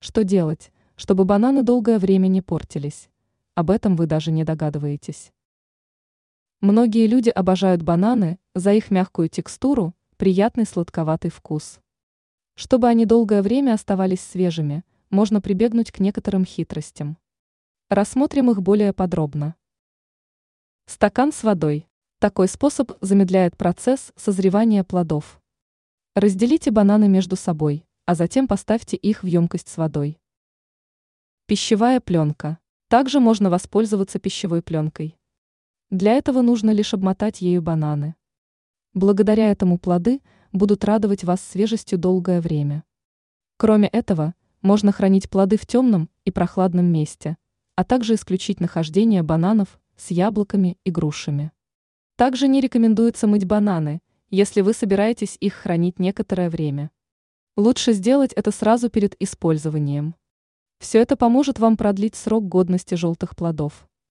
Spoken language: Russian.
Что делать, чтобы бананы долгое время не портились? Об этом вы даже не догадываетесь. Многие люди обожают бананы за их мягкую текстуру, приятный сладковатый вкус. Чтобы они долгое время оставались свежими, можно прибегнуть к некоторым хитростям. Рассмотрим их более подробно. Стакан с водой. Такой способ замедляет процесс созревания плодов. Разделите бананы между собой, а затем поставьте их в емкость с водой. Пищевая пленка. Также можно воспользоваться пищевой пленкой. Для этого нужно лишь обмотать ею бананы. Благодаря этому плоды будут радовать вас свежестью долгое время. Кроме этого, можно хранить плоды в темном и прохладном месте, а также исключить нахождение бананов с яблоками и грушами. Также не рекомендуется мыть бананы, если вы собираетесь их хранить некоторое время. Лучше сделать это сразу перед использованием. Все это поможет вам продлить срок годности желтых плодов.